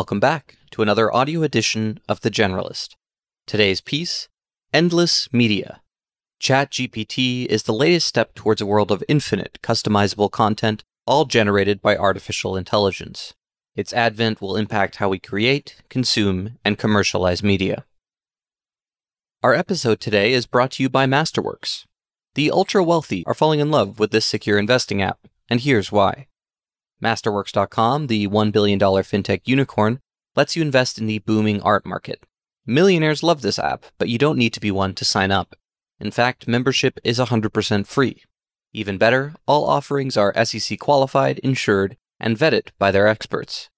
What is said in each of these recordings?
Welcome back to another audio edition of The Generalist. Today's piece Endless Media. ChatGPT is the latest step towards a world of infinite, customizable content, all generated by artificial intelligence. Its advent will impact how we create, consume, and commercialize media. Our episode today is brought to you by Masterworks. The ultra wealthy are falling in love with this secure investing app, and here's why. Masterworks.com, the $1 billion fintech unicorn, lets you invest in the booming art market. Millionaires love this app, but you don't need to be one to sign up. In fact, membership is 100% free. Even better, all offerings are SEC qualified, insured, and vetted by their experts.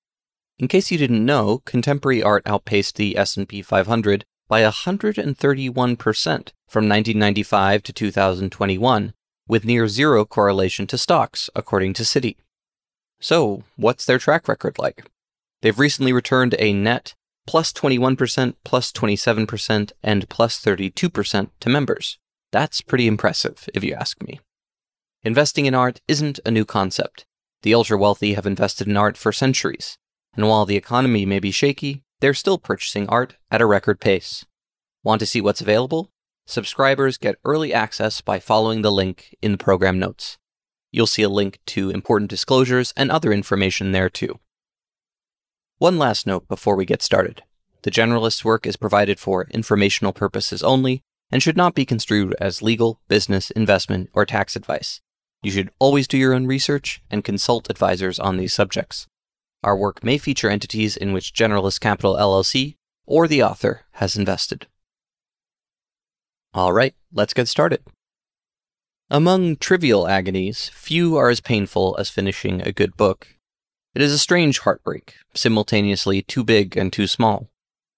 In case you didn't know, contemporary art outpaced the S&P 500 by 131% from 1995 to 2021, with near zero correlation to stocks, according to Citi. So, what's their track record like? They've recently returned a net plus 21%, plus 27%, and plus 32% to members. That's pretty impressive, if you ask me. Investing in art isn't a new concept. The ultra wealthy have invested in art for centuries, and while the economy may be shaky, they're still purchasing art at a record pace. Want to see what's available? Subscribers get early access by following the link in the program notes. You'll see a link to important disclosures and other information there too. One last note before we get started. The generalist's work is provided for informational purposes only and should not be construed as legal, business, investment, or tax advice. You should always do your own research and consult advisors on these subjects. Our work may feature entities in which Generalist Capital LLC or the author has invested. All right, let's get started. Among trivial agonies, few are as painful as finishing a good book. It is a strange heartbreak, simultaneously too big and too small.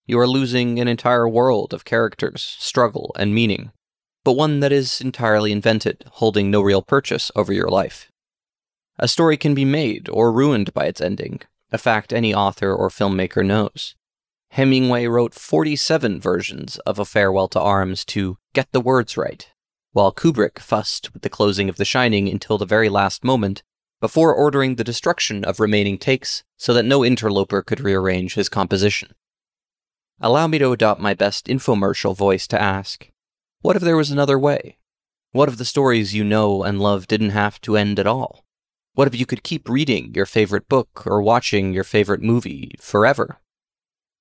You are losing an entire world of characters, struggle, and meaning, but one that is entirely invented, holding no real purchase over your life. A story can be made or ruined by its ending, a fact any author or filmmaker knows. Hemingway wrote 47 versions of A Farewell to Arms to get the words right, while Kubrick fussed with the closing of The Shining until the very last moment before ordering the destruction of remaining takes so that no interloper could rearrange his composition. Allow me to adopt my best infomercial voice to ask what if there was another way? What if the stories you know and love didn't have to end at all? What if you could keep reading your favorite book or watching your favorite movie forever?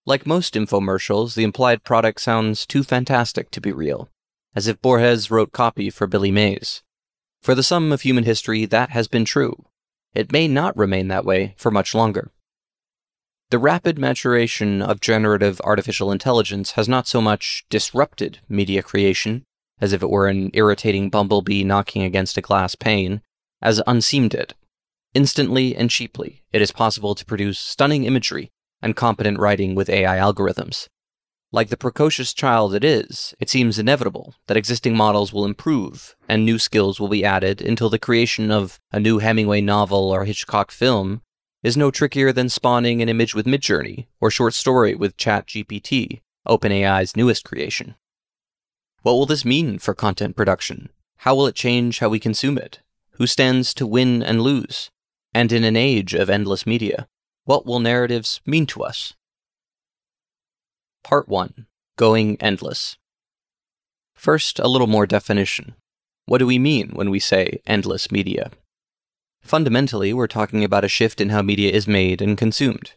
Like most infomercials, the implied product sounds too fantastic to be real as if Borges wrote copy for Billy Mays. For the sum of human history, that has been true. It may not remain that way for much longer. The rapid maturation of generative artificial intelligence has not so much disrupted media creation, as if it were an irritating bumblebee knocking against a glass pane, as unseamed it. Instantly and cheaply, it is possible to produce stunning imagery and competent writing with AI algorithms. Like the precocious child it is, it seems inevitable that existing models will improve and new skills will be added until the creation of a new Hemingway novel or Hitchcock film is no trickier than spawning an image with Midjourney or short story with ChatGPT, OpenAI's newest creation. What will this mean for content production? How will it change how we consume it? Who stands to win and lose? And in an age of endless media, what will narratives mean to us? Part 1 Going Endless. First, a little more definition. What do we mean when we say endless media? Fundamentally, we're talking about a shift in how media is made and consumed.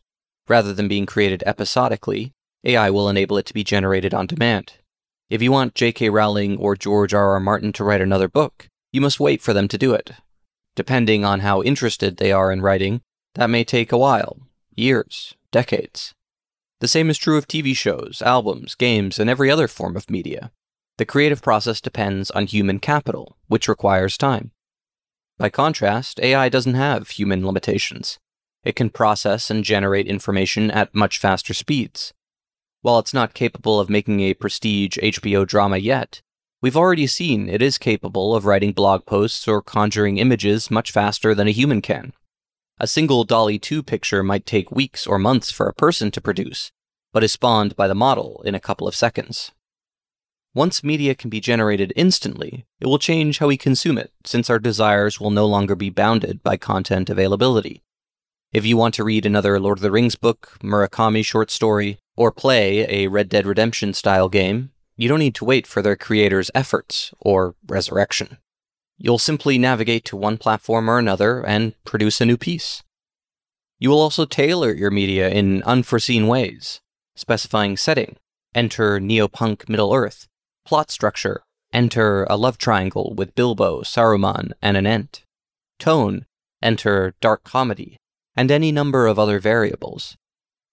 Rather than being created episodically, AI will enable it to be generated on demand. If you want J.K. Rowling or George R.R. Martin to write another book, you must wait for them to do it. Depending on how interested they are in writing, that may take a while years, decades. The same is true of TV shows, albums, games, and every other form of media. The creative process depends on human capital, which requires time. By contrast, AI doesn't have human limitations. It can process and generate information at much faster speeds. While it's not capable of making a prestige HBO drama yet, we've already seen it is capable of writing blog posts or conjuring images much faster than a human can. A single DALL-E 2 picture might take weeks or months for a person to produce, but is spawned by the model in a couple of seconds. Once media can be generated instantly, it will change how we consume it, since our desires will no longer be bounded by content availability. If you want to read another Lord of the Rings book, Murakami short story, or play a Red Dead Redemption style game, you don't need to wait for their creators' efforts or resurrection. You'll simply navigate to one platform or another and produce a new piece. You will also tailor your media in unforeseen ways, specifying setting, enter neopunk Middle Earth, plot structure, enter a love triangle with Bilbo, Saruman, and an Ent, tone, enter dark comedy, and any number of other variables.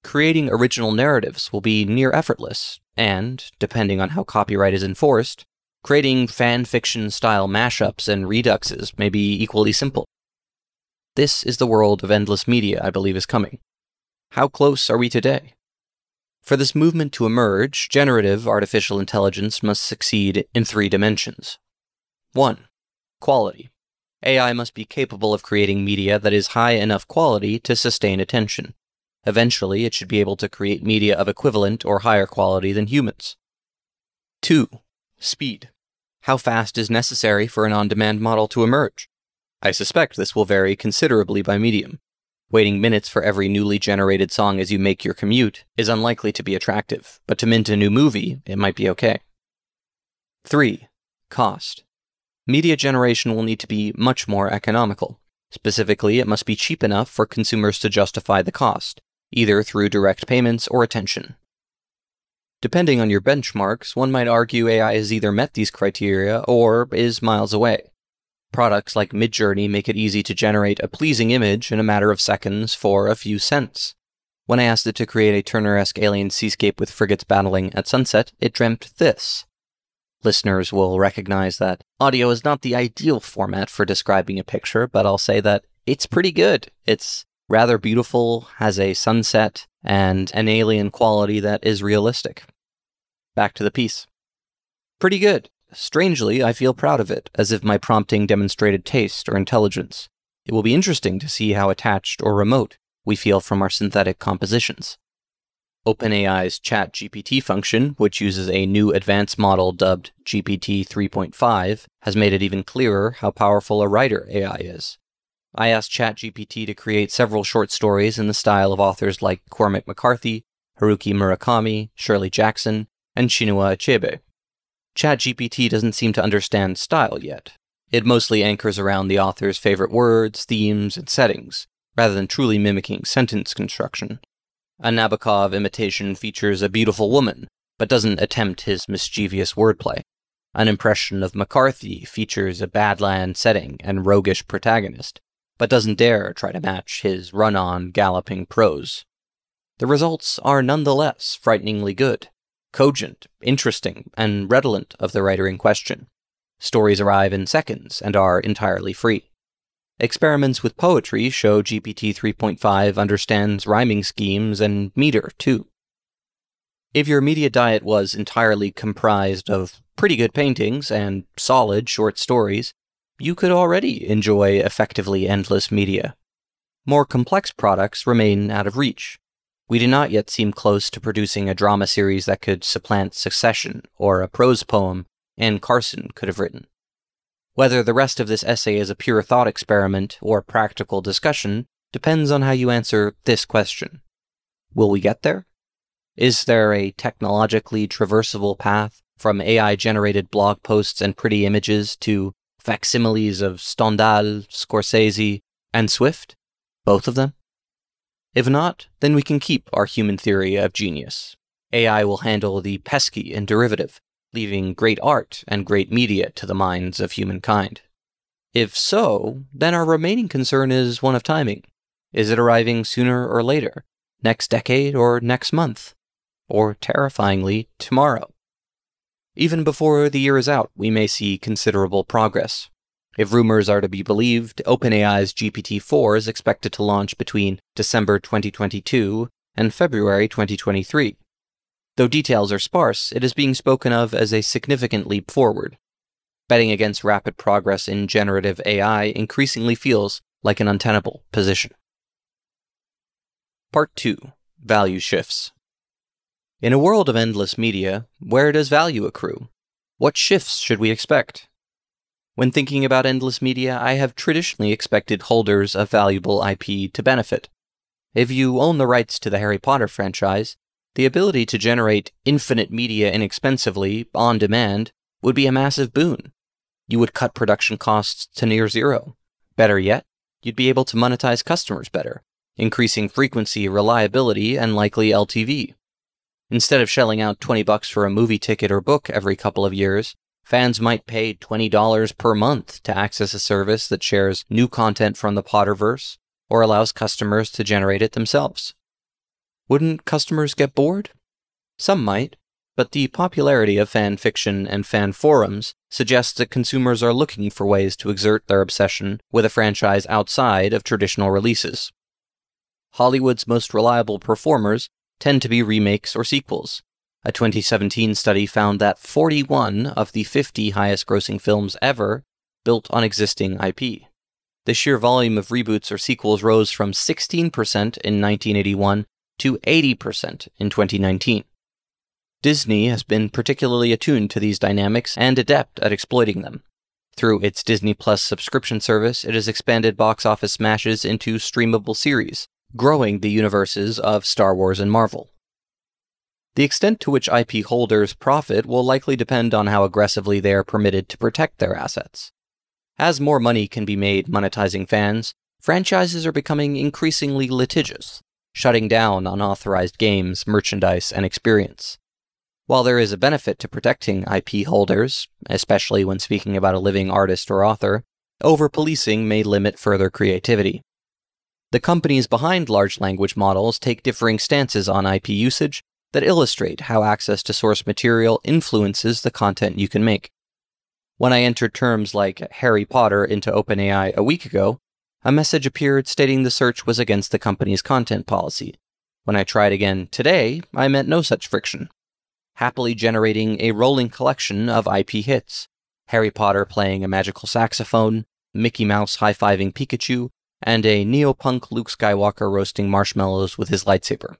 Creating original narratives will be near effortless, and, depending on how copyright is enforced, creating fan fiction style mashups and reduxes may be equally simple. This is the world of endless media I believe is coming. How close are we today? For this movement to emerge, generative artificial intelligence must succeed in three dimensions. 1. Quality. AI must be capable of creating media that is high enough quality to sustain attention. Eventually, it should be able to create media of equivalent or higher quality than humans. 2. Speed. How fast is necessary for an on demand model to emerge? I suspect this will vary considerably by medium. Waiting minutes for every newly generated song as you make your commute is unlikely to be attractive, but to mint a new movie, it might be okay. 3. Cost. Media generation will need to be much more economical. Specifically, it must be cheap enough for consumers to justify the cost, either through direct payments or attention. Depending on your benchmarks, one might argue AI has either met these criteria or is miles away. Products like Midjourney make it easy to generate a pleasing image in a matter of seconds for a few cents. When I asked it to create a Turner-esque alien seascape with frigates battling at sunset, it dreamt this. Listeners will recognize that audio is not the ideal format for describing a picture, but I'll say that it's pretty good. It's rather beautiful, has a sunset, and an alien quality that is realistic. Back to the piece. Pretty good. Strangely, I feel proud of it, as if my prompting demonstrated taste or intelligence. It will be interesting to see how attached or remote we feel from our synthetic compositions. OpenAI's ChatGPT function, which uses a new advanced model dubbed GPT 3.5, has made it even clearer how powerful a writer AI is. I asked ChatGPT to create several short stories in the style of authors like Cormac McCarthy, Haruki Murakami, Shirley Jackson, and Chinua Achebe. ChatGPT doesn't seem to understand style yet. It mostly anchors around the author's favorite words, themes, and settings, rather than truly mimicking sentence construction. A Nabokov imitation features a beautiful woman, but doesn't attempt his mischievous wordplay. An impression of McCarthy features a Badland setting and roguish protagonist, but doesn't dare try to match his run on, galloping prose. The results are nonetheless frighteningly good, cogent, interesting, and redolent of the writer in question. Stories arrive in seconds and are entirely free. Experiments with poetry show GPT 3.5 understands rhyming schemes and meter, too. If your media diet was entirely comprised of pretty good paintings and solid short stories, you could already enjoy effectively endless media. More complex products remain out of reach. We do not yet seem close to producing a drama series that could supplant Succession or a prose poem Anne Carson could have written. Whether the rest of this essay is a pure thought experiment or practical discussion depends on how you answer this question. Will we get there? Is there a technologically traversable path from AI generated blog posts and pretty images to facsimiles of Stendhal, Scorsese, and Swift? Both of them? If not, then we can keep our human theory of genius. AI will handle the pesky and derivative, leaving great art and great media to the minds of humankind. If so, then our remaining concern is one of timing. Is it arriving sooner or later? Next decade or next month? Or, terrifyingly, tomorrow? Even before the year is out, we may see considerable progress. If rumors are to be believed, OpenAI's GPT 4 is expected to launch between December 2022 and February 2023. Though details are sparse, it is being spoken of as a significant leap forward. Betting against rapid progress in generative AI increasingly feels like an untenable position. Part 2 Value Shifts In a world of endless media, where does value accrue? What shifts should we expect? When thinking about endless media, I have traditionally expected holders of valuable IP to benefit, If you own the rights to the Harry Potter franchise, the ability to generate infinite media inexpensively, on demand, would be a massive boon. You would cut production costs to near zero. Better yet, you'd be able to monetize customers better, increasing frequency, reliability, and likely LTV. Instead of shelling out 20 bucks for a movie ticket or book every couple of years, fans might pay $20 per month to access a service that shares new content from the Potterverse or allows customers to generate it themselves. Wouldn't customers get bored? Some might, but the popularity of fan fiction and fan forums suggests that consumers are looking for ways to exert their obsession with a franchise outside of traditional releases. Hollywood's most reliable performers tend to be remakes or sequels. A 2017 study found that 41 of the 50 highest grossing films ever built on existing IP. The sheer volume of reboots or sequels rose from 16% in 1981 to 80% in 2019. Disney has been particularly attuned to these dynamics and adept at exploiting them. Through its Disney Plus subscription service, it has expanded box office smashes into streamable series, growing the universes of Star Wars and Marvel. The extent to which IP holders profit will likely depend on how aggressively they are permitted to protect their assets. As more money can be made monetizing fans, franchises are becoming increasingly litigious, shutting down unauthorized games, merchandise, and experience. While there is a benefit to protecting IP holders, especially when speaking about a living artist or author, over policing may limit further creativity. The companies behind large language models take differing stances on IP usage that illustrate how access to source material influences the content you can make. When I entered terms like Harry Potter into OpenAI a week ago, a message appeared stating the search was against the company's content policy. When I tried again today, I met no such friction, happily generating a rolling collection of IP hits Harry Potter playing a magical saxophone, Mickey Mouse high fiving Pikachu, and a neopunk Luke Skywalker roasting marshmallows with his lightsaber.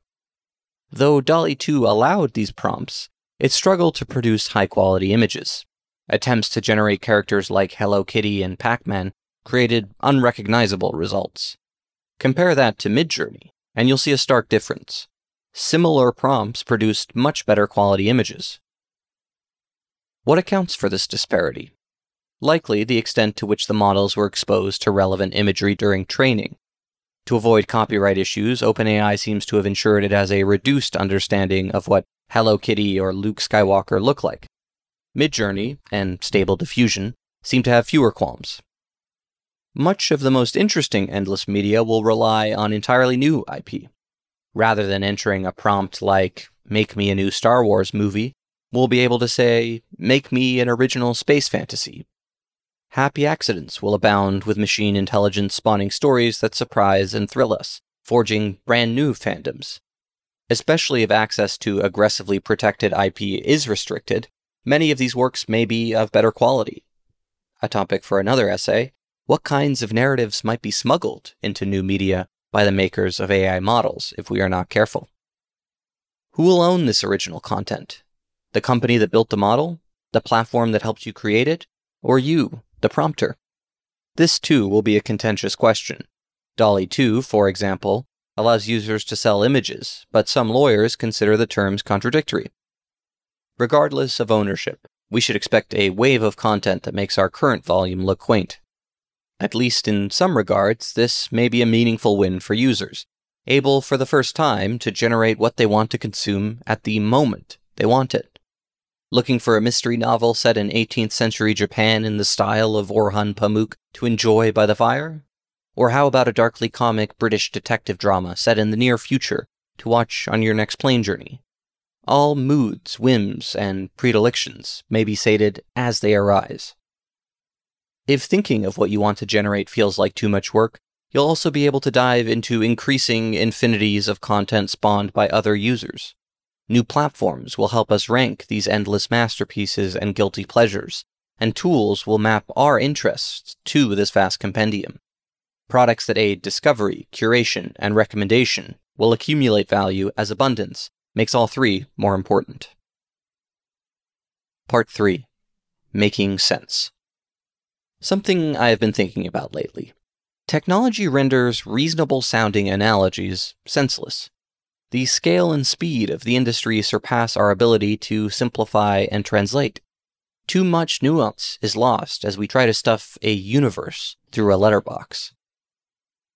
Though DALL-E 2 allowed these prompts, it struggled to produce high quality images. Attempts to generate characters like Hello Kitty and Pac Man created unrecognizable results. Compare that to Midjourney, and you'll see a stark difference. Similar prompts produced much better quality images. What accounts for this disparity? Likely the extent to which the models were exposed to relevant imagery during training. To avoid copyright issues, OpenAI seems to have ensured it has a reduced understanding of what Hello Kitty or Luke Skywalker look like. Midjourney and Stable Diffusion seem to have fewer qualms. Much of the most interesting endless media will rely on entirely new IP. Rather than entering a prompt like, make me a new Star Wars movie, we'll be able to say, make me an original space fantasy. Happy accidents will abound with machine intelligence spawning stories that surprise and thrill us, forging brand new fandoms. Especially if access to aggressively protected IP is restricted, Many of these works may be of better quality. A topic for another essay what kinds of narratives might be smuggled into new media by the makers of AI models if we are not careful? Who will own this original content? The company that built the model? The platform that helped you create it? Or you, the prompter? This too will be a contentious question. DALL-E 2, for example, allows users to sell images, but some lawyers consider the terms contradictory. Regardless of ownership, we should expect a wave of content that makes our current volume look quaint. At least in some regards, this may be a meaningful win for users, able for the first time to generate what they want to consume at the moment they want it. Looking for a mystery novel set in 18th century Japan in the style of Orhan Pamuk to enjoy by the fire? Or how about a darkly comic British detective drama set in the near future to watch on your next plane journey? All moods, whims, and predilections may be sated as they arise. If thinking of what you want to generate feels like too much work, you'll also be able to dive into increasing infinities of content spawned by other users. New platforms will help us rank these endless masterpieces and guilty pleasures, and tools will map our interests to this vast compendium. Products that aid discovery, curation, and recommendation will accumulate value as abundance makes all three more important. Part 3 Making Sense. Something I have been thinking about lately. Technology renders reasonable sounding analogies senseless. The scale and speed of the industry surpass our ability to simplify and translate. Too much nuance is lost as we try to stuff a universe through a letterbox.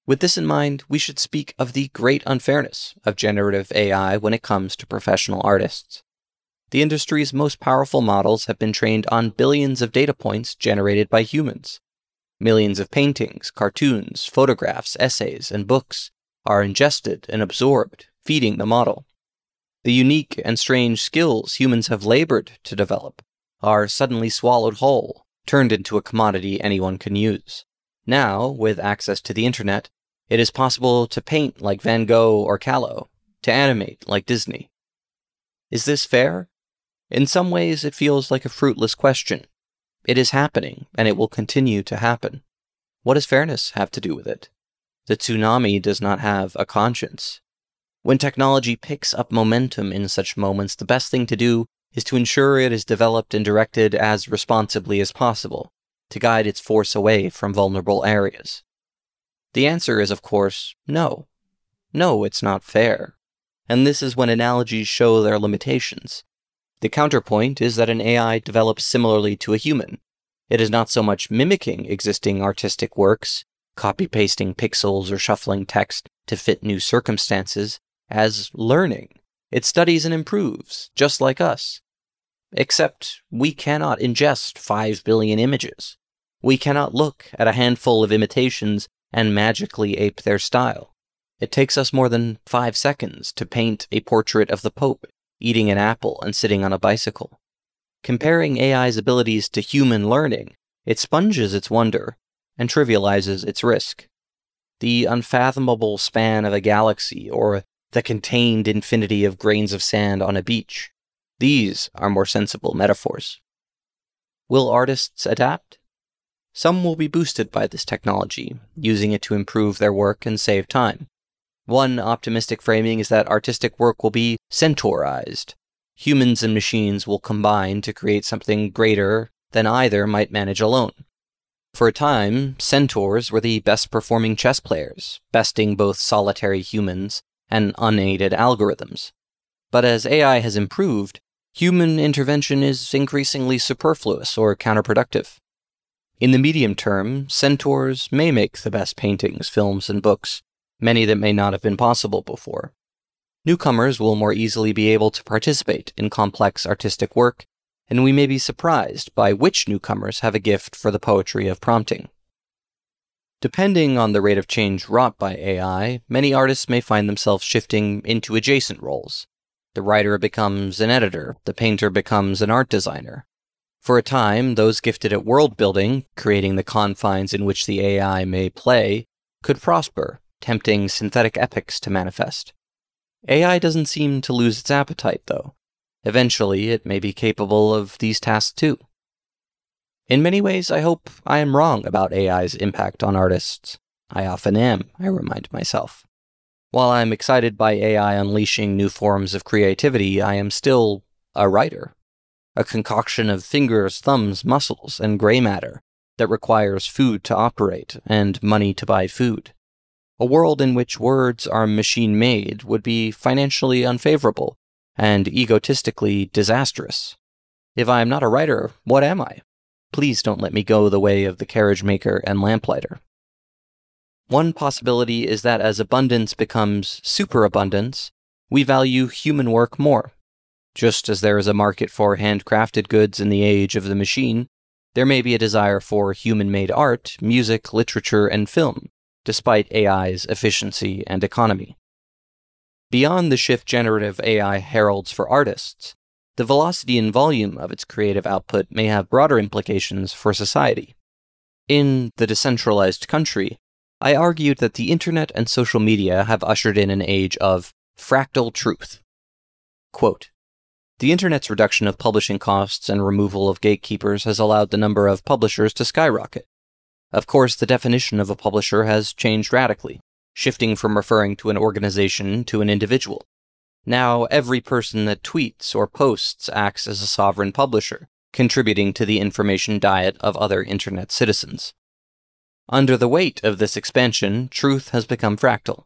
With this in mind, we should speak of the great unfairness of generative AI when it comes to professional artists. The industry's most powerful models have been trained on billions of data points generated by humans. Millions of paintings, cartoons, photographs, essays, and books are ingested and absorbed, feeding the model. The unique and strange skills humans have labored to develop are suddenly swallowed whole, turned into a commodity anyone can use. Now, with access to the internet, it is possible to paint like Van Gogh or Kahlo, to animate like Disney. Is this fair? In some ways, it feels like a fruitless question. It is happening, and it will continue to happen. What does fairness have to do with it? The tsunami does not have a conscience. When technology picks up momentum in such moments, the best thing to do is to ensure it is developed and directed as responsibly as possible, to guide its force away from vulnerable areas. The answer is, of course, no. No, it's not fair. And this is when analogies show their limitations. The counterpoint is that an AI develops similarly to a human. It is not so much mimicking existing artistic works, copy pasting pixels or shuffling text to fit new circumstances, as learning. It studies and improves, just like us. Except we cannot ingest 5 billion images. We cannot look at a handful of imitations and magically ape their style. It takes us more than five seconds to paint a portrait of the Pope eating an apple and sitting on a bicycle. Comparing AI's abilities to human learning, it sponges its wonder and trivializes its risk. The unfathomable span of a galaxy or the contained infinity of grains of sand on a beach. These are more sensible metaphors. Will artists adapt? Some will be boosted by this technology, using it to improve their work and save time. One optimistic framing is that artistic work will be centaurized. Humans and machines will combine to create something greater than either might manage alone. For a time, centaurs were the best performing chess players, besting both solitary humans and unaided algorithms. But as AI has improved, human intervention is increasingly superfluous or counterproductive. In the medium term, centaurs may make the best paintings, films, and books, many that may not have been possible before. Newcomers will more easily be able to participate in complex artistic work, and we may be surprised by which newcomers have a gift for the poetry of prompting. Depending on the rate of change wrought by AI, many artists may find themselves shifting into adjacent roles. The writer becomes an editor, the painter becomes an art designer, for a time, those gifted at world building, creating the confines in which the AI may play, could prosper, tempting synthetic epics to manifest. AI doesn't seem to lose its appetite, though. Eventually, it may be capable of these tasks too. In many ways, I hope I am wrong about AI's impact on artists. I often am, I remind myself. While I'm excited by AI unleashing new forms of creativity, I am still a writer a concoction of fingers, thumbs, muscles, and gray matter that requires food to operate and money to buy food. A world in which words are machine made would be financially unfavorable and egotistically disastrous. If I am not a writer, what am I? Please don't let me go the way of the carriage maker and lamplighter. One possibility is that as abundance becomes superabundance, we value human work more. Just as there is a market for handcrafted goods in the age of the machine, there may be a desire for human made art, music, literature, and film, despite AI's efficiency and economy. Beyond the shift generative AI heralds for artists, the velocity and volume of its creative output may have broader implications for society. In The Decentralized Country, I argued that the internet and social media have ushered in an age of fractal truth. Quote, the internet's reduction of publishing costs and removal of gatekeepers has allowed the number of publishers to skyrocket. Of course, the definition of a publisher has changed radically, shifting from referring to an organization to an individual. Now, every person that tweets or posts acts as a sovereign publisher, contributing to the information diet of other internet citizens. Under the weight of this expansion, truth has become fractal.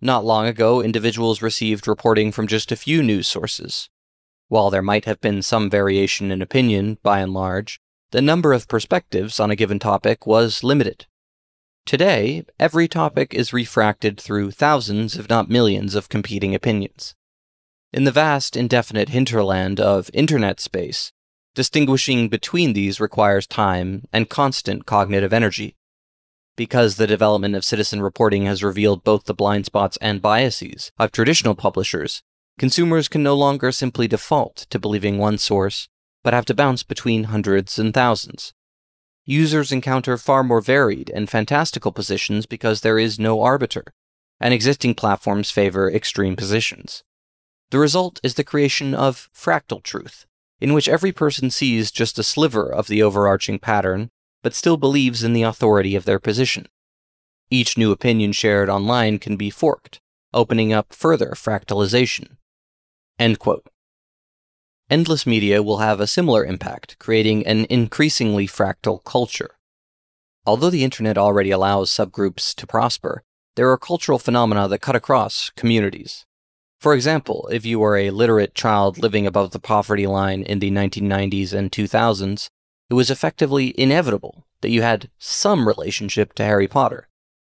Not long ago, individuals received reporting from just a few news sources. While there might have been some variation in opinion, by and large, the number of perspectives on a given topic was limited. Today, every topic is refracted through thousands, if not millions, of competing opinions. In the vast, indefinite hinterland of internet space, distinguishing between these requires time and constant cognitive energy. Because the development of citizen reporting has revealed both the blind spots and biases of traditional publishers, consumers can no longer simply default to believing one source, but have to bounce between hundreds and thousands. Users encounter far more varied and fantastical positions because there is no arbiter, and existing platforms favor extreme positions. The result is the creation of fractal truth, in which every person sees just a sliver of the overarching pattern but still believes in the authority of their position. Each new opinion shared online can be forked, opening up further fractalization. Endless media will have a similar impact, creating an increasingly fractal culture. Although the internet already allows subgroups to prosper, there are cultural phenomena that cut across communities. For example, if you were a literate child living above the poverty line in the 1990s and 2000s, it was effectively inevitable that you had some relationship to Harry Potter.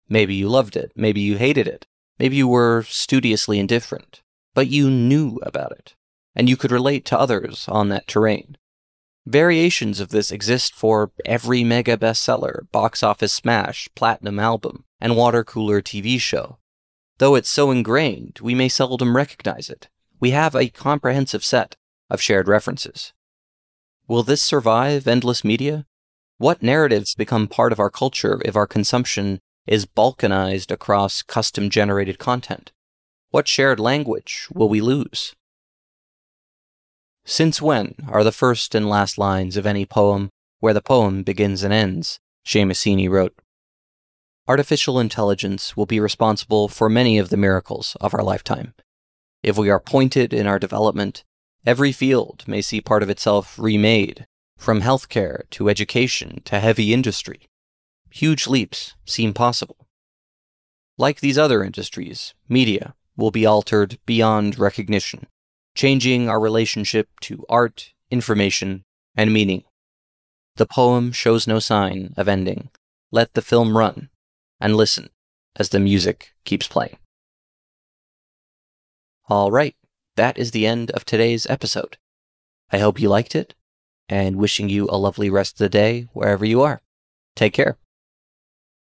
Maybe you loved it, maybe you hated it, maybe you were studiously indifferent, but you knew about it, and you could relate to others on that terrain. Variations of this exist for every mega bestseller, box office smash, platinum album, and water cooler TV show. Though it's so ingrained, we may seldom recognize it. We have a comprehensive set of shared references. Will this survive endless media? What narratives become part of our culture if our consumption is balkanized across custom generated content? What shared language will we lose? Since when are the first and last lines of any poem where the poem begins and ends? Seamus wrote. Artificial intelligence will be responsible for many of the miracles of our lifetime. If we are pointed in our development, Every field may see part of itself remade, from healthcare to education to heavy industry. Huge leaps seem possible. Like these other industries, media will be altered beyond recognition, changing our relationship to art, information, and meaning. The poem shows no sign of ending. Let the film run and listen as the music keeps playing. All right that is the end of today's episode. I hope you liked it, and wishing you a lovely rest of the day wherever you are. Take care.